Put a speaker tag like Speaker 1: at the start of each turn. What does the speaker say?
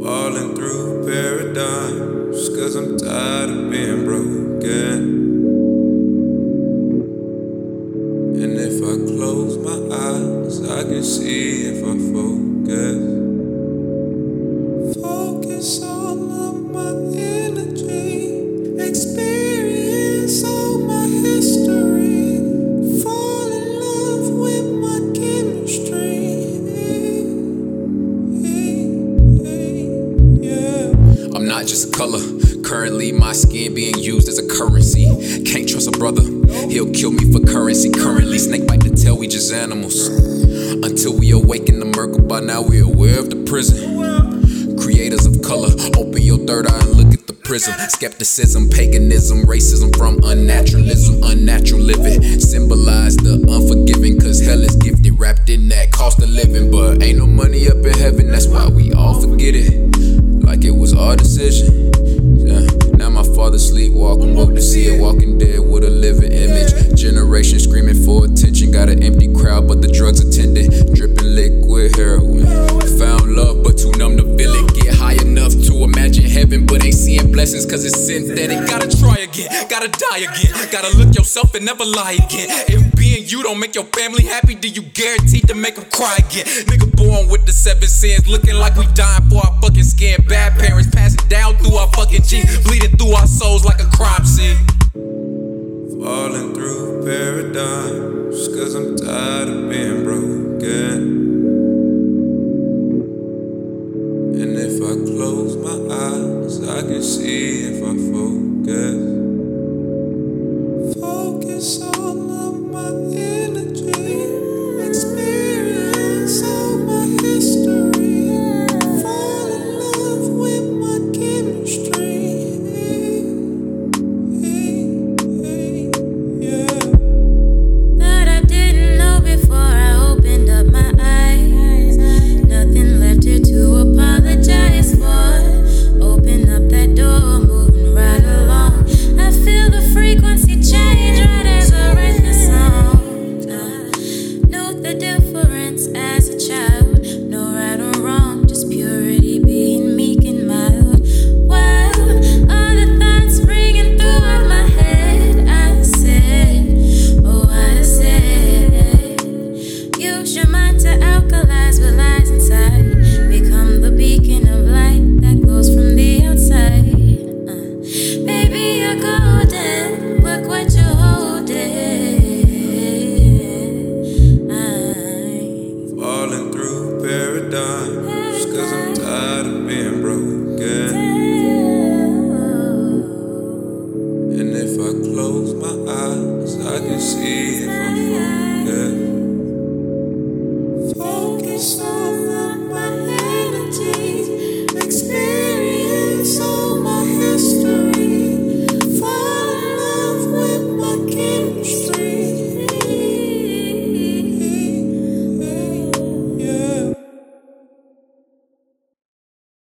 Speaker 1: Falling through paradigms, cause I'm tired of being broken. And if I close my eyes, I can see if I focus. Focus all of my energy, experience all my history, fall in love with my chemistry.
Speaker 2: Not just a color. Currently, my skin being used as a currency. Can't trust a brother, he'll kill me for currency. Currently, snake bite the tail, we just animals. Until we awaken the Merkaba, now we're aware of the prison. Creators of color, open your third eye and look at the prism. Skepticism, paganism, racism from unnaturalism, unnatural synthetic. Gotta try again, gotta die again. Gotta look yourself and never lie again. If being you don't make your family happy, do you guarantee to make them cry again? Nigga born with the seven sins, looking like we dying for our fucking skin. Bad parents passing down through our fucking genes, bleeding through our souls like a crime scene.
Speaker 1: Falling through paradigms, cause I'm tired of I close my eyes, I can see if I focus. Focus on my energy, Focus